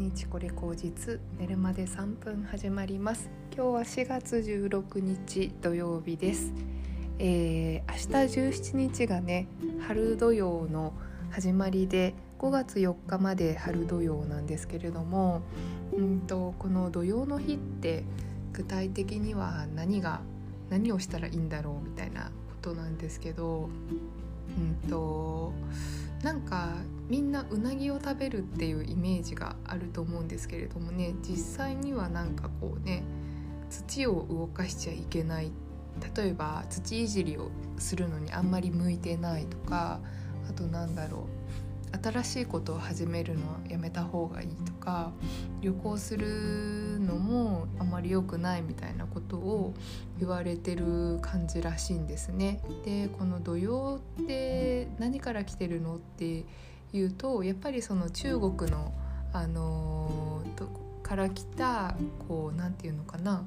日これ口実寝るまで3分始まります。今日は4月16日土曜日です、えー、明日17日がね春土曜の始まりで5月4日まで春土曜なんですけれどもうんとこの土曜の日って具体的には何が何をしたらいいんだろうみたいなことなんですけどうんとなんかみんなうなぎを食べるっていうイメージがあると思うんですけれどもね実際にはなんかこうね土を動かしちゃいけない例えば土いじりをするのにあんまり向いてないとかあとなんだろう新しいことを始めるのはやめた方がいいとか旅行するのもあまり良くないみたいなことを言われてる感じらしいんですね。でこの土曜って何から来てるのっていうとやっぱりその中国のあのー、から来たこう何て言うのかな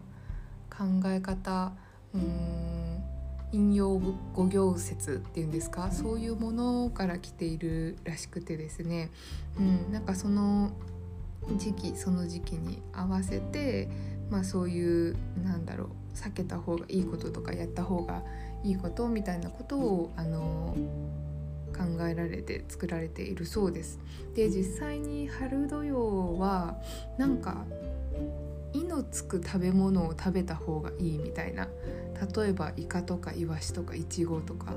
考え方うん引用語行説っていうんですかそういうものから来ているらしくてですね、うん、なんかその時期その時期に合わせて、まあ、そういうなんだろう避けた方がいいこととかやった方がいいことみたいなことをあの考えられて作られているそうです。で実際に春土曜はなんか「い」のつく食べ物を食べた方がいいみたいな。例えばイカとかイワシとかイチゴとか。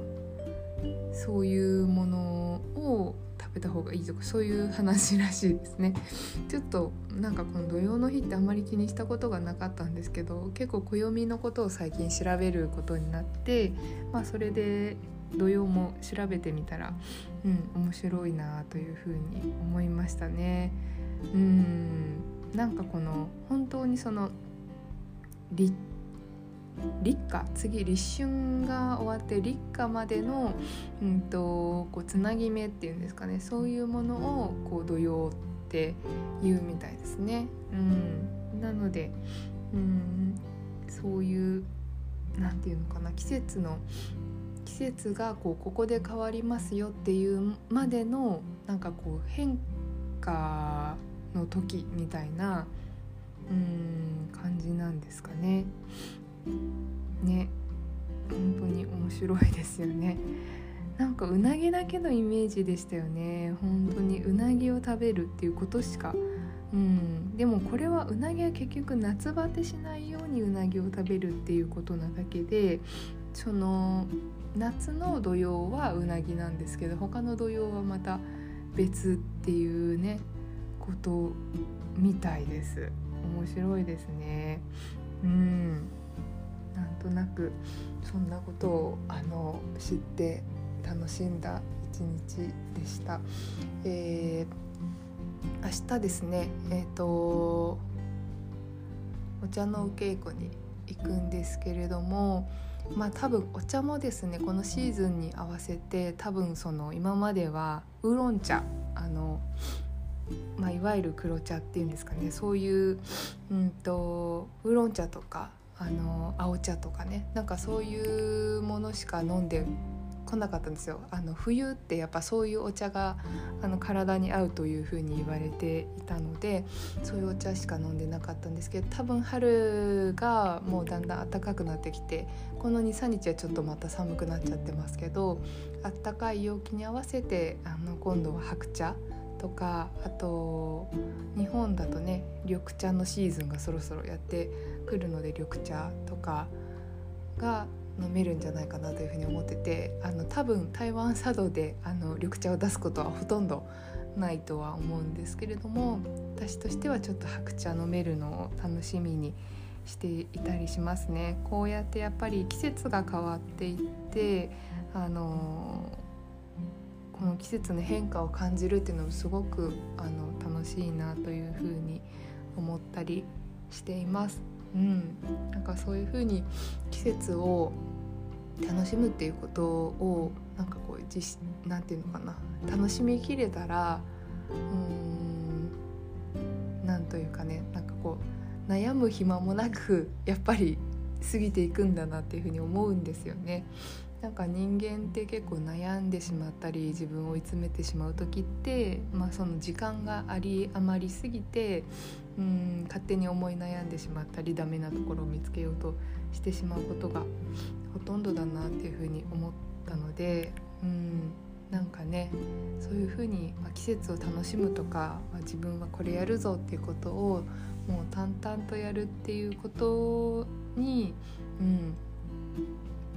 そういうものを食べた方がいいとかそういう話らしいですね。ちょっとなんかこの土曜の日ってあんまり気にしたことがなかったんですけど結構暦のことを最近調べることになってまあそれで土曜も調べてみたらうん。面白いなというふうに思いましたね。うん。なんかこの本当にその立立夏次立春が終わって立夏までの、うんと、こうつなぎ目っていうんですかね。そういうものをこう土曜って言うみたいですね。うん、なので、うん、そういう何て言うのかな季節の季節がこうここで変わりますよっていうまでのなんかこう変化の時みたいなうん感じなんですかね。ね。本当に面白いですよね。なんかうなぎだけのイメージでしたよね。本当にうなぎを食べるっていうことしか。うん。でもこれはうなぎは結局夏バテしないようにうなぎを食べるっていうことなだけでその夏の土用はうなぎなんですけど他の土用はまた別っていうねことみたいです。面白いですね。うん。なんとなくそんなことをあの知って楽しんだ一日でした。えー、明日ですねえっ、ー、とお茶のお稽古に行くんですけれどもまあ多分お茶もですねこのシーズンに合わせて多分その今まではウーロン茶あの、まあ、いわゆる黒茶っていうんですかねそういう、うんとウーロン茶とかあの青茶とかねなんかそういうものしか飲んでこなかったんですよ。あの冬ってやっぱそういうお茶があの体に合うというふうに言われていたのでそういうお茶しか飲んでなかったんですけど多分春がもうだんだん暖かくなってきてこの23日はちょっとまた寒くなっちゃってますけど暖かい陽気に合わせてあの今度は白茶とかあと日本だとね緑茶のシーズンがそろそろやってくるので緑茶とかが飲めるんじゃないかなというふうに思っててあの多分台湾茶道であの緑茶を出すことはほとんどないとは思うんですけれども私としてはちょっと白茶飲めるのを楽しみにしていたりしますね。こうやってやっぱり季節が変わっていってあのこの季節の変化を感じるっていうのもすごくあの楽しいなというふうに思ったりしています。うん、なんかそういうふうに季節を楽しむっていうことをなんかこう実なんていうのかな楽しみきれたらうんなんというかねなんかこう悩む暇もなく やっぱり過ぎていくんだなっていうふうに思うんですよね。なんか人間って結構悩んでしまったり自分を追い詰めてしまう時って、まあ、その時間があり余りすぎてうん勝手に思い悩んでしまったりダメなところを見つけようとしてしまうことがほとんどだなっていうふうに思ったのでうんなんかねそういうふうに、まあ、季節を楽しむとか、まあ、自分はこれやるぞっていうことをもう淡々とやるっていうことに、うん、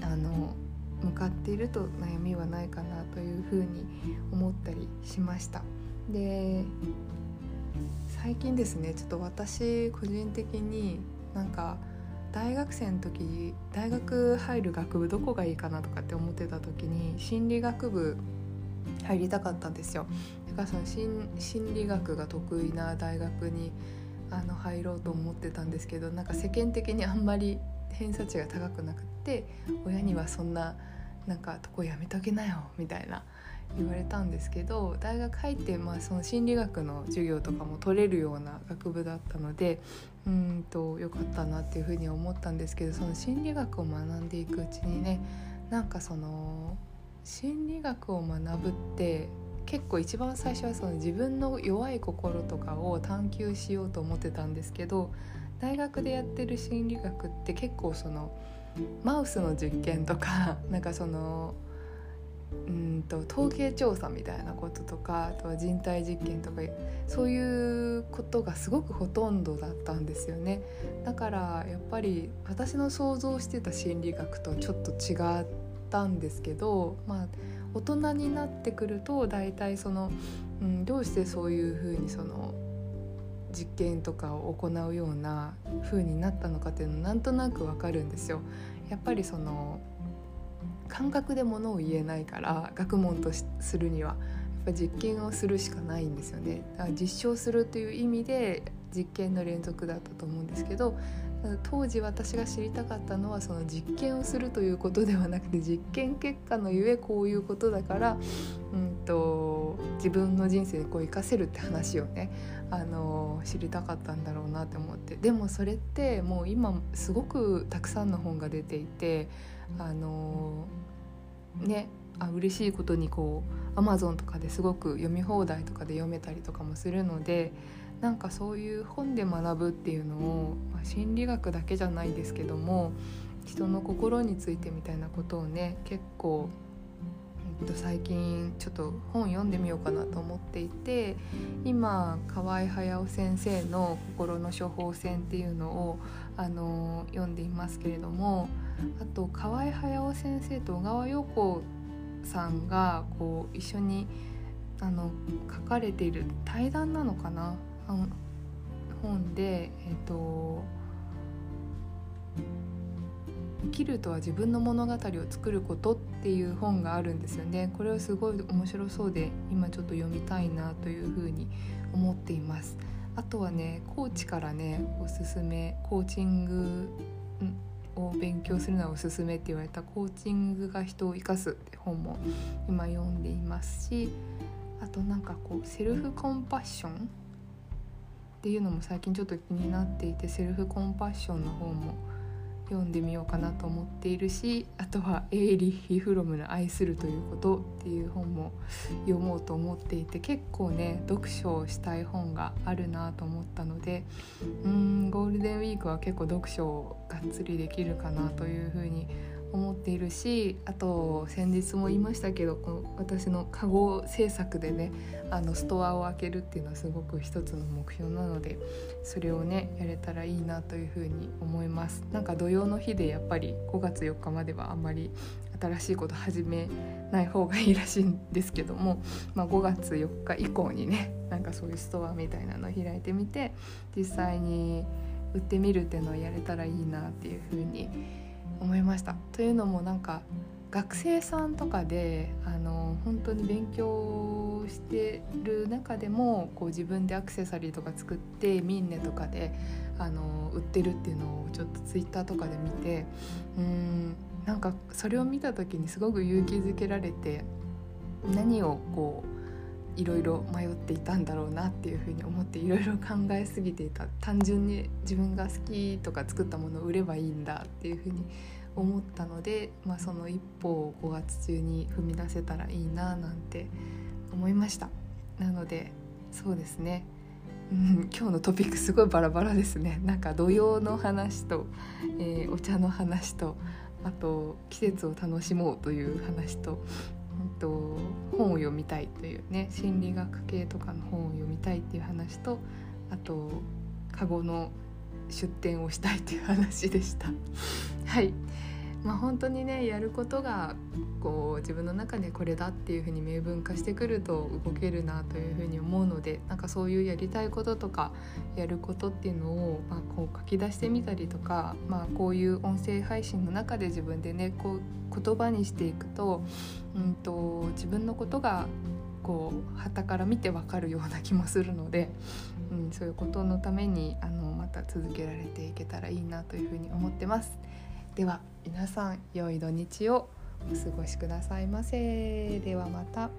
あの向かっていると悩みはないかなというふうに思ったりしました。で最近ですねちょっと私個人的になんか大学生の時大学入る学部どこがいいかなとかって思ってた時に心理学部入りたかったんですよ。だからその心理学が得意な大学にあの入ろうと思ってたんですけどなんか世間的にあんまり偏差値が高くなくって親にはそんななんかとこやめとけなよみたいな言われたんですけど大学入って、まあ、その心理学の授業とかも取れるような学部だったのでうんとよかったなっていうふうに思ったんですけどその心理学を学んでいくうちにねなんかその心理学を学ぶって結構一番最初はその自分の弱い心とかを探求しようと思ってたんですけど大学でやってる心理学って結構そのマウスの実験とかなんかそのうんと統計調査みたいなこととかあとは人体実験とかそういうことがすごくほとんどだったんですよねだからやっぱり私の想像してた心理学とちょっと違ったんですけどまあ大人になってくると大体その、うん、どうしてそういうふうにその実験とかを行うような風になったのかっていうのなんとなくわかるんですよ。やっぱりその感覚でものを言えないから学問とするにはやっぱ実験をするしかないんですよね。だから実証するという意味で実験の連続だったと思うんですけど当時私が知りたかったのはその実験をするということではなくて実験結果のゆえこういうことだから、うんと、自分の人生でこう生かせるって話をねあの知りたかったんだろうなって思ってでもそれってもう今すごくたくさんの本が出ていてあのねあ嬉しいことにこうアマゾンとかですごく読み放題とかで読めたりとかもするのでなんかそういう本で学ぶっていうのを、まあ、心理学だけじゃないですけども人の心についてみたいなことをね結構、えっと、最近ちょっと本読んでみようかなと思っていて今河合隼先生の「心の処方箋」っていうのをあの読んでいますけれどもあと河合隼先生と小川陽子さんがこう一緒にあの書かれている対談なのかな？本で、えーと「生きるとは自分の物語を作ること」っていう本があるんですよね。これはすごい面白そうで今ちょっと読みたいなというふうに思っています。あとはねコーチからねおすすめコーチングを勉強するのはおすすめって言われた「コーチングが人を生かす」って本も今読んでいますしあとなんかこうセルフコンパッションっていうのも最近ちょっと気になっていてセルフコンパッションの方も読んでみようかなと思っているしあとはエイリッヒ・フロムの「愛するということ」っていう本も読もうと思っていて結構ね読書をしたい本があるなと思ったのでうんゴールデンウィークは結構読書をがっつりできるかなというふうに思っているしあと先日も言いましたけどこの私のカゴ制作でねあのストアを開けるっていうのはすごく一つの目標なのでそれをねやれたらいいなというふうに思います。なんか土曜の日でやっぱり5月4日まではあんまり新しいこと始めない方がいいらしいんですけども、まあ、5月4日以降にねなんかそういうストアみたいなのを開いてみて実際に売ってみるっていうのをやれたらいいなっていうふうに思いま思いました。というのもなんか学生さんとかであの本当に勉強してる中でもこう自分でアクセサリーとか作ってミンネとかであの売ってるっていうのをちょっとツイッターとかで見てうんなんかそれを見た時にすごく勇気づけられて何をこういろいろ迷っていたんだろうなっていうふうに思っていろいろ考えすぎていた単純に自分が好きとか作ったものを売ればいいんだっていうふうに思ったので、まあ、その一歩を5月中に踏み出せたらいいななんて思いました。なのでそうですね、うん、今日のトピックすごいバラバラですね。なんか土曜の話と、えー、お茶の話とあと季節を楽しもうという話とと本を読みたいというね心理学系とかの本を読みたいっていう話とあとカゴの出店をしたいという話でした。はいまあ、本当にねやることがこう自分の中でこれだっていうふうに明文化してくると動けるなというふうに思うのでなんかそういうやりたいこととかやることっていうのを、まあ、こう書き出してみたりとか、まあ、こういう音声配信の中で自分でねこう言葉にしていくと,、うんと、自分のことがこう旗から見てわかるような気もするので、うん、そういうことのためにあのまた続けられていけたらいいなというふうに思ってます。では皆さん良い土日をお過ごしくださいませ。ではまた。